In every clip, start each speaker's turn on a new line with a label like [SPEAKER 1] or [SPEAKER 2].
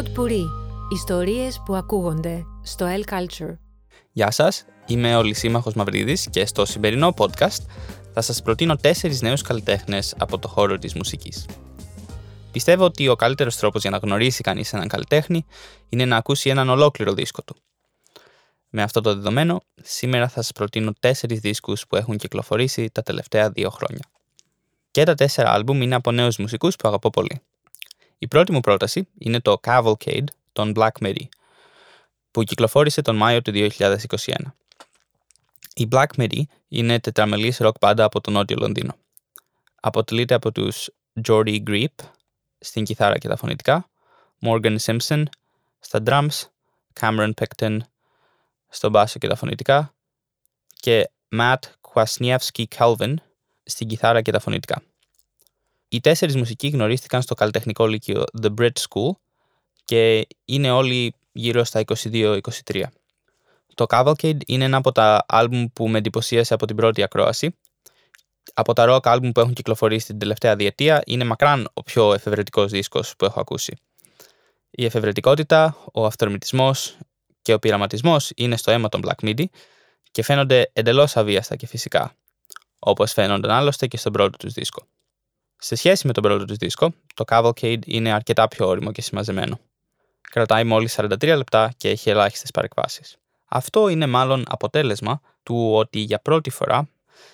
[SPEAKER 1] Pod Puri. Ιστορίες που ακούγονται στο El Culture.
[SPEAKER 2] Γεια σας, είμαι ο Λυσίμαχος Μαυρίδης και στο σημερινό podcast θα σας προτείνω τέσσερις νέους καλλιτέχνες από το χώρο της μουσικής. Πιστεύω ότι ο καλύτερος τρόπος για να γνωρίσει κανείς έναν καλλιτέχνη είναι να ακούσει έναν ολόκληρο δίσκο του. Με αυτό το δεδομένο, σήμερα θα σας προτείνω τέσσερις δίσκους που έχουν κυκλοφορήσει τα τελευταία δύο χρόνια. Και τα τέσσερα άλμπουμ είναι από νέους μουσικούς που αγαπώ πολύ. Η πρώτη μου πρόταση είναι το Cavalcade των Black Midi, που κυκλοφόρησε τον Μάιο του 2021. Η Black Midi είναι τετραμελής rock μπάντα από το νότιο Λονδίνο. Αποτελείται από τους Jordy Grip στην κιθάρα και τα φωνητικά, Morgan Simpson στα drums, Cameron Pecton στο μπάσο και τα φωνητικά και Matt Kwasniewski Calvin στην κιθάρα και τα φωνητικά. Οι τέσσερις μουσικοί γνωρίστηκαν στο καλλιτεχνικό λύκειο The Brit School και είναι όλοι γύρω στα 22-23. Το Cavalcade είναι ένα από τα άλμπουμ που με εντυπωσίασε από την πρώτη ακρόαση. Από τα rock άλμπουμ που έχουν κυκλοφορήσει την τελευταία διετία είναι μακράν ο πιο εφευρετικός δίσκος που έχω ακούσει. Η εφευρετικότητα, ο αυτορμητισμός και ο πειραματισμός είναι στο αίμα των Black Midi και φαίνονται εντελώς αβίαστα και φυσικά, όπως φαίνονταν άλλωστε και στον πρώτο τους δίσκο. Σε σχέση με τον πρώτο του δίσκο, το Cavalcade είναι αρκετά πιο όριμο και συμμαζεμένο. Κρατάει μόλις 43 λεπτά και έχει ελάχιστες παρεκβάσεις. Αυτό είναι μάλλον αποτέλεσμα του ότι για πρώτη φορά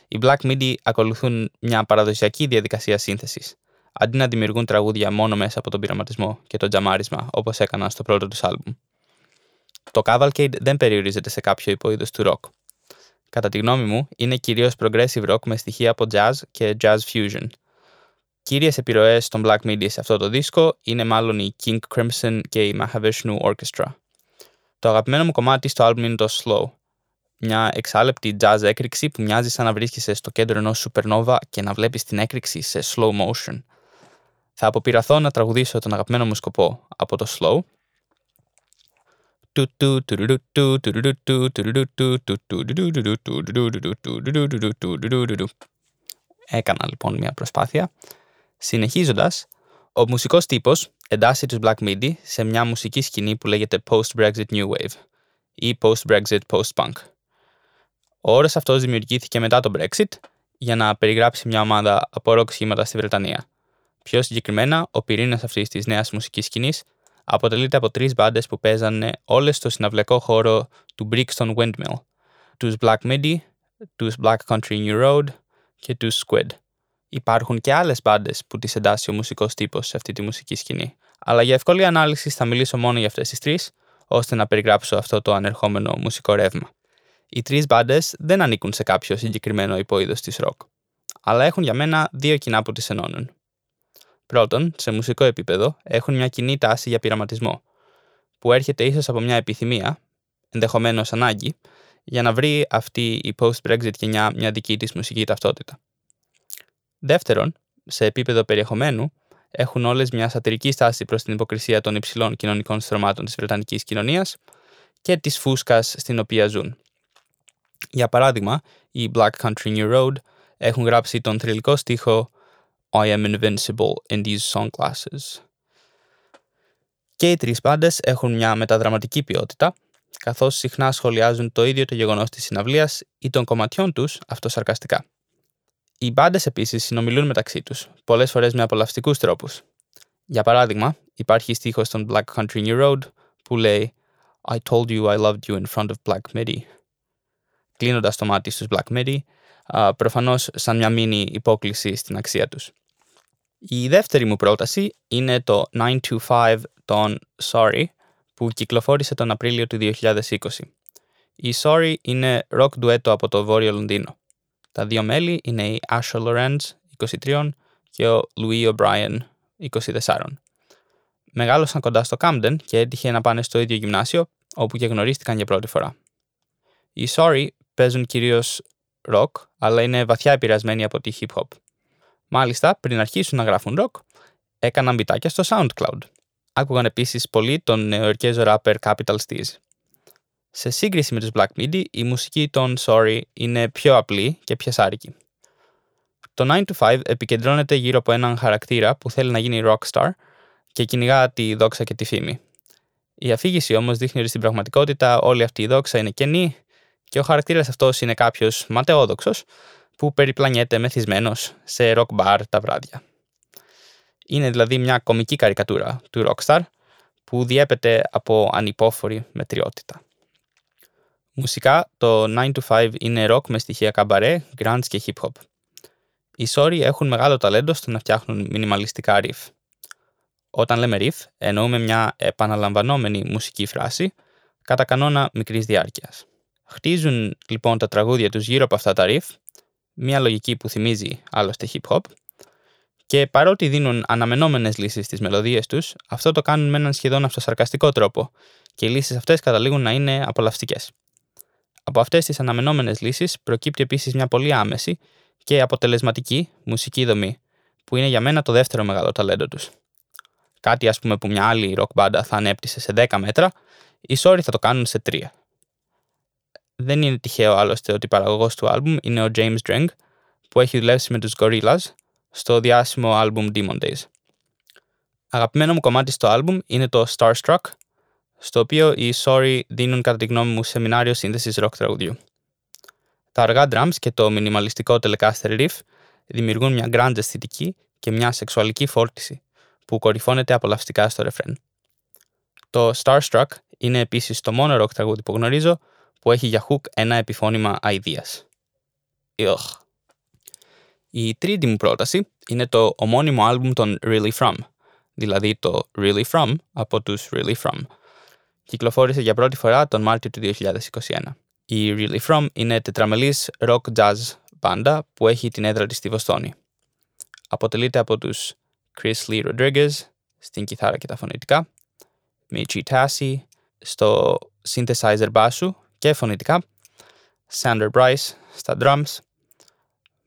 [SPEAKER 2] οι Black Midi ακολουθούν μια παραδοσιακή διαδικασία σύνθεσης, αντί να δημιουργούν τραγούδια μόνο μέσα από τον πειραματισμό και το τζαμάρισμα όπως έκαναν στο πρώτο τους άλμπουμ. Το Cavalcade δεν περιορίζεται σε κάποιο υποείδος του rock. Κατά τη γνώμη μου, είναι κυρίως progressive rock με στοιχεία από jazz και jazz fusion, Κύριες επιρροές των Black Midi σε αυτό το δίσκο είναι μάλλον η King Crimson και η Mahavishnu Orchestra. Το αγαπημένο μου κομμάτι στο album είναι το Slow, μια εξάλεπτη jazz έκρηξη που μοιάζει σαν να βρίσκεσαι στο κέντρο ενός supernova και να βλέπεις την έκρηξη σε slow motion. Θα αποπειραθώ να τραγουδήσω τον αγαπημένο μου σκοπό από το Slow. Έκανα λοιπόν μια προσπάθεια Συνεχίζοντας, ο μουσικός τύπος εντάσσει τους Black Midi σε μια μουσική σκηνή που λέγεται Post-Brexit New Wave ή Post-Brexit Post-Punk. Ο όρος αυτός δημιουργήθηκε μετά το Brexit για να περιγράψει μια ομάδα από ροκ σχήματα στη Βρετανία. Πιο συγκεκριμένα, ο πυρήνας αυτής της νέας μουσικής σκηνής αποτελείται από τρεις μπάντες που παίζανε όλες στο συναυλιακό χώρο του Brixton Windmill, τους Black Midi, τους Black Country New Road και τους Squid υπάρχουν και άλλες μπάντες που τις εντάσσει ο μουσικός τύπος σε αυτή τη μουσική σκηνή. Αλλά για ευκολή ανάλυση θα μιλήσω μόνο για αυτές τις τρεις, ώστε να περιγράψω αυτό το ανερχόμενο μουσικό ρεύμα. Οι τρεις μπάντες δεν ανήκουν σε κάποιο συγκεκριμένο υποείδο της ροκ, αλλά έχουν για μένα δύο κοινά που τις ενώνουν. Πρώτον, σε μουσικό επίπεδο έχουν μια κοινή τάση για πειραματισμό, που έρχεται ίσως από μια επιθυμία, ενδεχομένως ανάγκη, για να βρει αυτή η post-Brexit γενιά μια δική της μουσική ταυτότητα. Δεύτερον, σε επίπεδο περιεχομένου, έχουν όλες μια σατυρική στάση προς την υποκρισία των υψηλών κοινωνικών στρωμάτων της Βρετανικής κοινωνίας και της φούσκας στην οποία ζουν. Για παράδειγμα, οι Black Country New Road έχουν γράψει τον θρηλυκό στίχο I am invincible in these sunglasses. Και οι τρεις πάντες έχουν μια μεταδραματική ποιότητα, καθώς συχνά σχολιάζουν το ίδιο το γεγονός της συναυλίας ή των κομματιών τους αυτοσαρκαστικά. Οι μπάντες επίσης συνομιλούν μεταξύ τους, πολλές φορές με απολαυστικούς τρόπους. Για παράδειγμα, υπάρχει στίχος στον Black Country New Road που λέει I told you I loved you in front of Black Midi. Κλείνοντας το μάτι στους Black Midi, προφανώς σαν μια μήνυ υπόκληση στην αξία τους. Η δεύτερη μου πρόταση είναι το 925 των Sorry που κυκλοφόρησε τον Απρίλιο του 2020. Η Sorry είναι rock ντουέτο από το Βόρειο Λονδίνο. Τα δύο μέλη είναι η Asher Lorenz, 23, και ο Louis O'Brien, 24. Μεγάλωσαν κοντά στο Camden και έτυχε να πάνε στο ίδιο γυμνάσιο, όπου και γνωρίστηκαν για πρώτη φορά. Οι Sorry παίζουν κυρίως rock, αλλά είναι βαθιά επηρεασμένοι από τη hip hop. Μάλιστα, πριν αρχίσουν να γράφουν rock, έκαναν μπιτάκια στο SoundCloud. Άκουγαν επίσης πολύ τον νεοερκέζο rapper Capital Steez. Σε σύγκριση με τους Black Midi, η μουσική των Sorry είναι πιο απλή και πιασάρικη. Το 9 to 5 επικεντρώνεται γύρω από έναν χαρακτήρα που θέλει να γίνει rockstar και κυνηγά τη δόξα και τη φήμη. Η αφήγηση όμως δείχνει ότι στην πραγματικότητα όλη αυτή η δόξα είναι κενή και ο χαρακτήρας αυτός είναι κάποιος ματαιόδοξος που περιπλανιέται μεθυσμένος σε rock bar τα βράδια. Είναι δηλαδή μια κομική καρικατούρα του rockstar που διέπεται από ανυπόφορη μετριότητα. Μουσικά, το 9 to 5 είναι rock με στοιχεία καμπαρέ, grunge και hip hop. Οι Sorry έχουν μεγάλο ταλέντο στο να φτιάχνουν μινιμαλιστικά riff. Όταν λέμε riff, εννοούμε μια επαναλαμβανόμενη μουσική φράση, κατά κανόνα μικρής διάρκειας. Χτίζουν λοιπόν τα τραγούδια τους γύρω από αυτά τα riff, μια λογική που θυμίζει άλλωστε hip hop, και παρότι δίνουν αναμενόμενες λύσεις στις μελωδίες τους, αυτό το κάνουν με έναν σχεδόν αυτοσαρκαστικό τρόπο, και οι λύσεις αυτές καταλήγουν να είναι απολαυστικές. Από αυτές τις αναμενόμενες λύσεις προκύπτει επίσης μια πολύ άμεση και αποτελεσματική μουσική δομή, που είναι για μένα το δεύτερο μεγάλο ταλέντο τους. Κάτι, ας πούμε, που μια άλλη rock μπάντα θα ανέπτυσε σε 10 μέτρα, οι Sorry θα το κάνουν σε 3. Δεν είναι τυχαίο άλλωστε ότι παραγωγός του άλμπουμ είναι ο James Dreng, που έχει δουλέψει με τους Gorillaz στο διάσημο άλμπουμ Demon Days. Αγαπημένο μου κομμάτι στο άλμπουμ είναι το Starstruck, στο οποίο οι Sorry δίνουν κατά τη γνώμη μου σεμινάριο σύνθεσης rock τραγουδιού. Τα αργά drums και το μινιμαλιστικό Telecaster riff δημιουργούν μια grand αισθητική και μια σεξουαλική φόρτιση που κορυφώνεται απολαυστικά στο ρεφρέν. Το Starstruck είναι επίσης το μόνο rock τραγούδι που γνωρίζω που έχει για hook ένα επιφώνημα αηδίας. Η τρίτη μου πρόταση είναι το ομώνυμο άλμπουμ των Really From, δηλαδή το Really From από τους Really From. Κυκλοφόρησε για πρώτη φορά τον Μάρτιο του 2021. Η Really From είναι τετραμελής rock jazz μπάντα που έχει την έδρα της στη Βοστόνη. Αποτελείται από τους Chris Lee Rodriguez στην κιθάρα και τα φωνητικά, Michi Tassi στο synthesizer μπάσου και φωνητικά, Sander Bryce στα drums,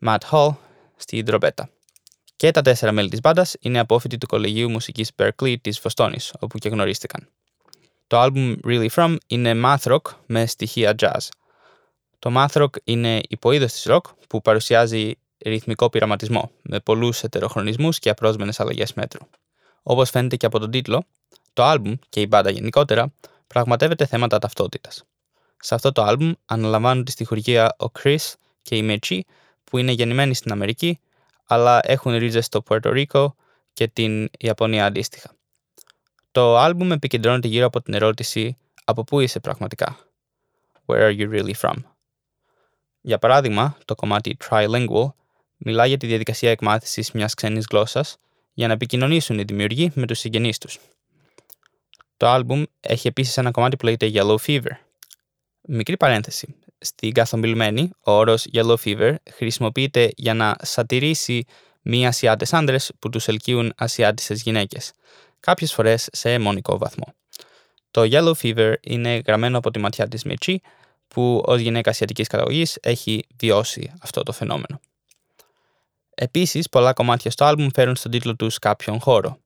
[SPEAKER 2] Matt Hall στη ντρομπέτα. Και τα τέσσερα μέλη της μπάντας είναι απόφοιτοι του Κολεγίου Μουσικής Berkeley της Βοστόνης, όπου και γνωρίστηκαν. Το album Really From είναι math rock με στοιχεία jazz. Το math rock είναι υποείδος της rock που παρουσιάζει ρυθμικό πειραματισμό, με πολλούς ετεροχρονισμούς και απρόσμενες αλλαγές μέτρου. Όπως φαίνεται και από τον τίτλο, το album και η μπάντα γενικότερα πραγματεύεται θέματα ταυτότητας. Σε αυτό το album αναλαμβάνουν τη στοιχουργία ο Chris και η Mechi που είναι γεννημένοι στην Αμερική, αλλά έχουν ρίζες στο Πουέρτο Ρίκο και την Ιαπωνία αντίστοιχα. Το άλμπουμ επικεντρώνεται γύρω από την ερώτηση «Από πού είσαι πραγματικά» «Where are you really from» Για παράδειγμα, το κομμάτι Trilingual μιλά για τη διαδικασία εκμάθησης μιας ξένης γλώσσας για να επικοινωνήσουν οι δημιουργοί με τους συγγενείς τους. Το άλμπουμ έχει επίσης ένα κομμάτι που λέγεται Yellow Fever. Μικρή παρένθεση. Στην καθομιλμένη, ο όρος Yellow Fever χρησιμοποιείται για να σατηρήσει μη Ασιάτες άντρες που τους ελκύουν Ασιάτισες γυναίκες, κάποιες φορές σε αιμονικό βαθμό. Το Yellow Fever είναι γραμμένο από τη ματιά της Μιτσί, που ως γυναίκα ασιατικής καταγωγής έχει βιώσει αυτό το φαινόμενο. Επίσης, πολλά κομμάτια στο άλμπουμ φέρουν στον τίτλο τους κάποιον χώρο.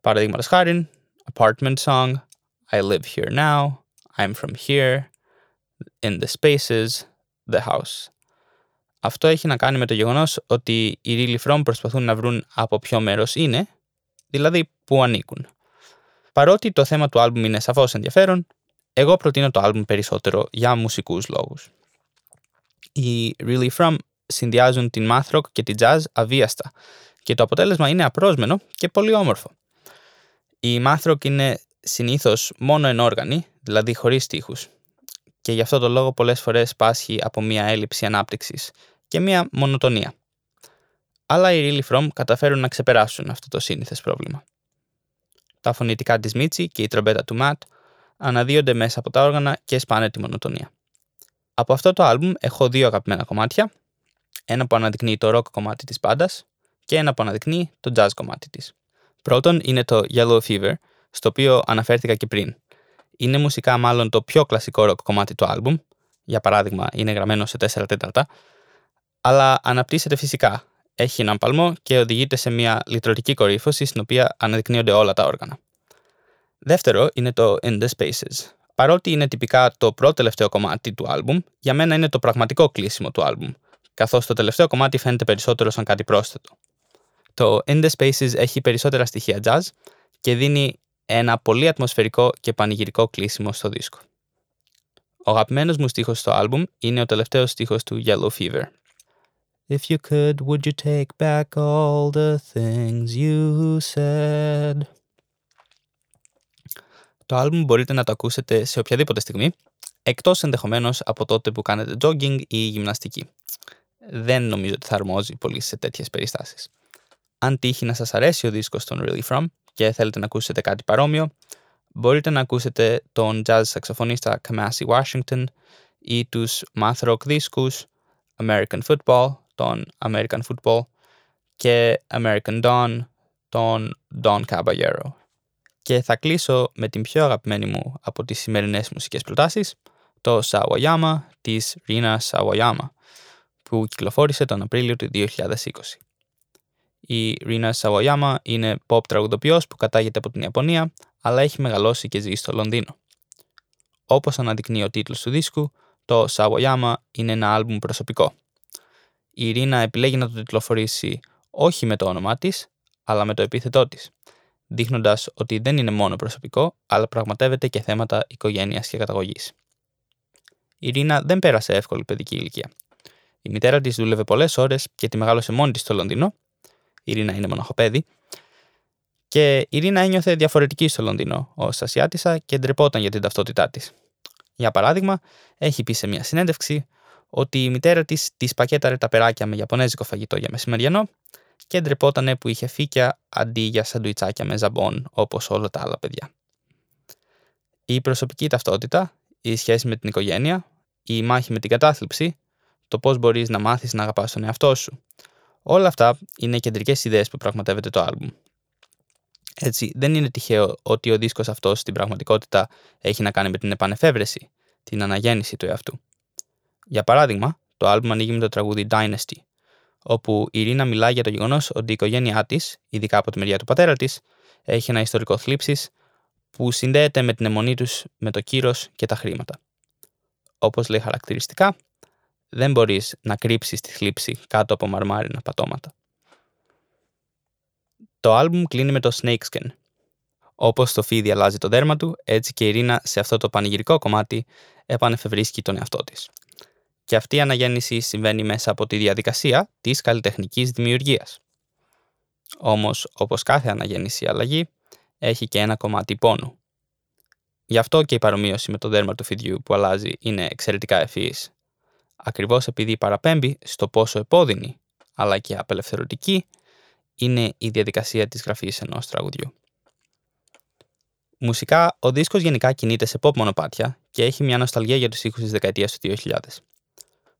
[SPEAKER 2] Παραδείγματος χάρη, Apartment Song, I Live Here Now, I'm From Here, in the spaces, the house. Αυτό έχει να κάνει με το γεγονός ότι οι really from προσπαθούν να βρουν από ποιο μέρος είναι, δηλαδή που ανήκουν. Παρότι το θέμα του άλμπουμ είναι σαφώς ενδιαφέρον, εγώ προτείνω το άλμπουμ περισσότερο για μουσικούς λόγους. Οι Really From συνδυάζουν την math rock και την jazz αβίαστα και το αποτέλεσμα είναι απρόσμενο και πολύ όμορφο. Η math rock είναι συνήθως μόνο ενόργανη, δηλαδή χωρίς στίχους, και γι' αυτό το λόγο πολλές φορές πάσχει από μια έλλειψη ανάπτυξης και μια μονοτονία. Αλλά οι Really From καταφέρουν να ξεπεράσουν αυτό το σύνηθες πρόβλημα. Τα φωνητικά της Μίτσι και η τρομπέτα του Ματ αναδύονται μέσα από τα όργανα και σπάνε τη μονοτονία. Από αυτό το άλμπουμ έχω δύο αγαπημένα κομμάτια, ένα που αναδεικνύει το rock κομμάτι της πάντας και ένα που αναδεικνύει το jazz κομμάτι της. Πρώτον είναι το Yellow Fever, στο οποίο αναφέρθηκα και πριν, είναι μουσικά μάλλον το πιο κλασικό ροκ κομμάτι του άλμπουμ, για παράδειγμα είναι γραμμένο σε 4 τέταρτα, αλλά αναπτύσσεται φυσικά, έχει έναν παλμό και οδηγείται σε μια λειτουργική κορύφωση στην οποία αναδεικνύονται όλα τα όργανα. Δεύτερο είναι το In the Spaces. Παρότι είναι τυπικά το πρώτο τελευταίο κομμάτι του άλμπουμ, για μένα είναι το πραγματικό κλείσιμο του άλμπουμ, καθώς το τελευταίο κομμάτι φαίνεται περισσότερο σαν κάτι πρόσθετο. Το In the Spaces έχει περισσότερα στοιχεία jazz και δίνει ένα πολύ ατμοσφαιρικό και πανηγυρικό κλείσιμο στο δίσκο. Ο αγαπημένος μου στίχος στο άλμπουμ είναι ο τελευταίος στίχος του Yellow Fever. If you could, would you take back all the things you said? Το άλμπουμ μπορείτε να το ακούσετε σε οποιαδήποτε στιγμή, εκτός ενδεχομένως από τότε που κάνετε jogging ή γυμναστική. Δεν νομίζω ότι θα αρμόζει πολύ σε τέτοιες περιστάσεις. Αν τύχει να σας αρέσει ο δίσκος των Really From και θέλετε να ακούσετε κάτι παρόμοιο, μπορείτε να ακούσετε τον jazz σαξοφωνίστα Kamasi Washington ή τους math rock δίσκους American Football, τον American Football και American Dawn, τον Don Caballero. Και θα κλείσω με την πιο αγαπημένη μου από τις σημερινές μουσικές προτάσεις, το Sawayama της Rina Sawayama, που κυκλοφόρησε τον Απρίλιο του 2020. Η Rina Sawayama είναι pop τραγουδοποιός που κατάγεται από την Ιαπωνία, αλλά έχει μεγαλώσει και ζει στο Λονδίνο. Όπως αναδεικνύει ο τίτλος του δίσκου, το Sawayama είναι ένα άλμπουμ προσωπικό. Η Ρίνα επιλέγει να το τιτλοφορήσει όχι με το όνομά της, αλλά με το επίθετό της, δείχνοντας ότι δεν είναι μόνο προσωπικό, αλλά πραγματεύεται και θέματα οικογένειας και καταγωγής. Η Ρίνα δεν πέρασε εύκολη παιδική ηλικία. Η μητέρα της δούλευε πολλές ώρες και τη μεγάλωσε μόνη της στο Λονδίνο. Η Ρίνα είναι μοναχοπέδη. Και η Ρίνα ένιωθε διαφορετική στο Λονδίνο ω Ασιάτισα και ντρεπόταν για την ταυτότητά της. Για παράδειγμα, έχει πει σε μια συνέντευξη ότι η μητέρα της της πακέταρε τα περάκια με Ιαπωνέζικο φαγητό για μεσημεριανό και ντρεπότανε που είχε φύκια αντί για σαντουιτσάκια με ζαμπόν όπως όλα τα άλλα παιδιά. Η προσωπική ταυτότητα, η σχέση με την οικογένεια, η μάχη με την κατάθλιψη, το πώς μπορείς να μάθεις να αγαπάς τον εαυτό σου. Όλα αυτά είναι κεντρικές ιδέες που πραγματεύεται το άλμπουμ. Έτσι, δεν είναι τυχαίο ότι ο δίσκος αυτός στην πραγματικότητα έχει να κάνει με την επανεφεύρεση, την αναγέννηση του εαυτού. Για παράδειγμα, το άλμπουμ ανοίγει με το τραγούδι Dynasty, όπου η Ρίνα μιλάει για το γεγονός ότι η οικογένειά της, ειδικά από τη μεριά του πατέρα της, έχει ένα ιστορικό θλίψης που συνδέεται με την αιμονή τους με το κύρος και τα χρήματα. Όπως λέει χαρακτηριστικά, δεν μπορείς να κρύψεις τη θλίψη κάτω από μαρμάρινα πατώματα. Το άλμπουμ κλείνει με το Snakeskin. Όπως το φίδι αλλάζει το δέρμα του, έτσι και η Ρίνα σε αυτό το πανηγυρικό κομμάτι επανεφευρίσκει τον εαυτό της. Και αυτή η αναγέννηση συμβαίνει μέσα από τη διαδικασία της καλλιτεχνικής δημιουργίας. Όμως, όπως κάθε αναγέννηση αλλαγή, έχει και ένα κομμάτι πόνου. Γι' αυτό και η παρομοίωση με το δέρμα του φιδιού που αλλάζει είναι εξαιρετικά ευφυής. Ακριβώς επειδή παραπέμπει στο πόσο επώδυνη αλλά και απελευθερωτική είναι η διαδικασία της γραφής ενός τραγουδιού. Μουσικά, ο δίσκος γενικά κινείται σε pop μονοπάτια και έχει μια νοσταλγία για τους ήχους της δεκαετίας του 2000.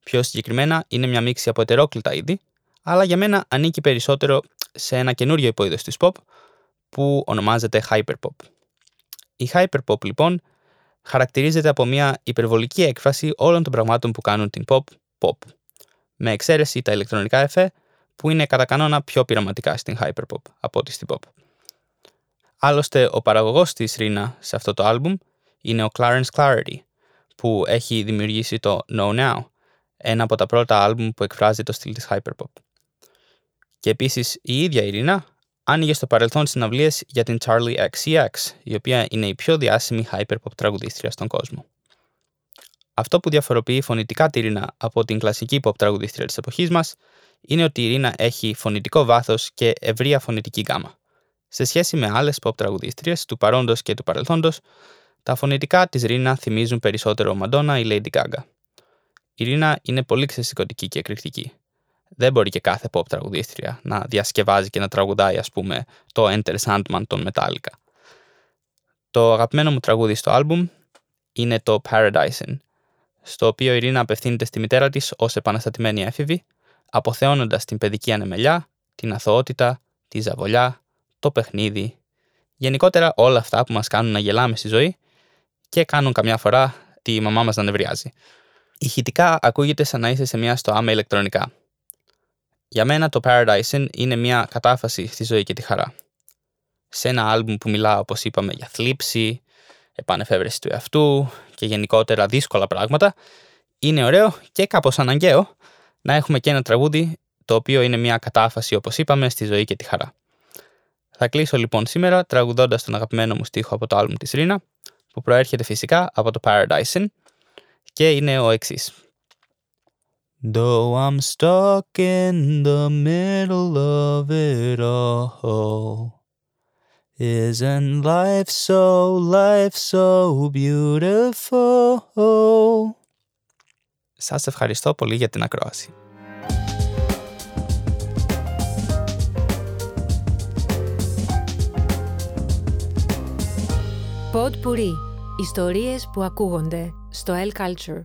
[SPEAKER 2] Πιο συγκεκριμένα, είναι μια μίξη από ετερόκλητα είδη, αλλά για μένα ανήκει περισσότερο σε ένα καινούριο υποείδος της pop που ονομάζεται hyperpop. Η hyperpop λοιπόν χαρακτηρίζεται από μια υπερβολική έκφραση όλων των πραγμάτων που κάνουν την pop pop, με εξαίρεση τα ηλεκτρονικά εφέ που είναι κατά κανόνα πιο πειραματικά στην hyperpop από ότι στην pop. Άλλωστε, ο παραγωγός της Ρίνα σε αυτό το άλμπουμ είναι ο Clarence Clarity, που έχει δημιουργήσει το No Now, ένα από τα πρώτα άλμπουμ που εκφράζει το στυλ της hyperpop. Και επίσης η ίδια η Ρίνα άνοιγε στο παρελθόν συναυλίες για την Charlie XCX, η οποία είναι η πιο διάσημη hyperpop τραγουδίστρια στον κόσμο. Αυτό που διαφοροποιεί φωνητικά τη Ρίνα από την κλασική pop τραγουδίστρια της εποχής μας είναι ότι η Ρίνα έχει φωνητικό βάθος και ευρεία φωνητική γκάμα. Σε σχέση με άλλες pop τραγουδίστριες του παρόντος και του παρελθόντος, τα φωνητικά της Ρίνα θυμίζουν περισσότερο Μαντόνα ή Lady Gaga. Η Ρίνα είναι πολύ ξεσηκωτική και εκρηκτική. Δεν μπορεί και κάθε pop τραγουδίστρια να διασκευάζει και να τραγουδάει, ας πούμε, το Enter Sandman των Metallica. Το αγαπημένο μου τραγούδι στο άλμπουμ είναι το Paradise στο οποίο η Ρίνα απευθύνεται στη μητέρα της ως επαναστατημένη έφηβη αποθεώνοντας την παιδική ανεμελιά, την αθωότητα, τη ζαβολιά, το παιχνίδι, γενικότερα όλα αυτά που μας κάνουν να γελάμε στη ζωή και κάνουν καμιά φορά τη μαμά μας να νευριάζει. Ηχητικά ακούγεται σαν να είσαι σε μια στοά ηλεκτρονικά. Για μένα το Paradise είναι μια κατάφαση στη ζωή και τη χαρά. Σε ένα άλμπουμ που μιλά, όπως είπαμε, για θλίψη, επανεφεύρεση του εαυτού και γενικότερα δύσκολα πράγματα, είναι ωραίο και κάπως αναγκαίο να έχουμε και ένα τραγούδι το οποίο είναι μια κατάφαση όπως είπαμε στη ζωή και τη χαρά. Θα κλείσω λοιπόν σήμερα τραγουδώντας τον αγαπημένο μου στίχο από το άλμπουμ της Ρίνα, που προέρχεται φυσικά από το Paradise και είναι ο εξής. Though I'm stuck in the middle of it all Isn't life so, life so beautiful; Σας ευχαριστώ πολύ για την ακρόαση.
[SPEAKER 1] Pod Puri. Ιστορίες που ακούγονται στο L Culture.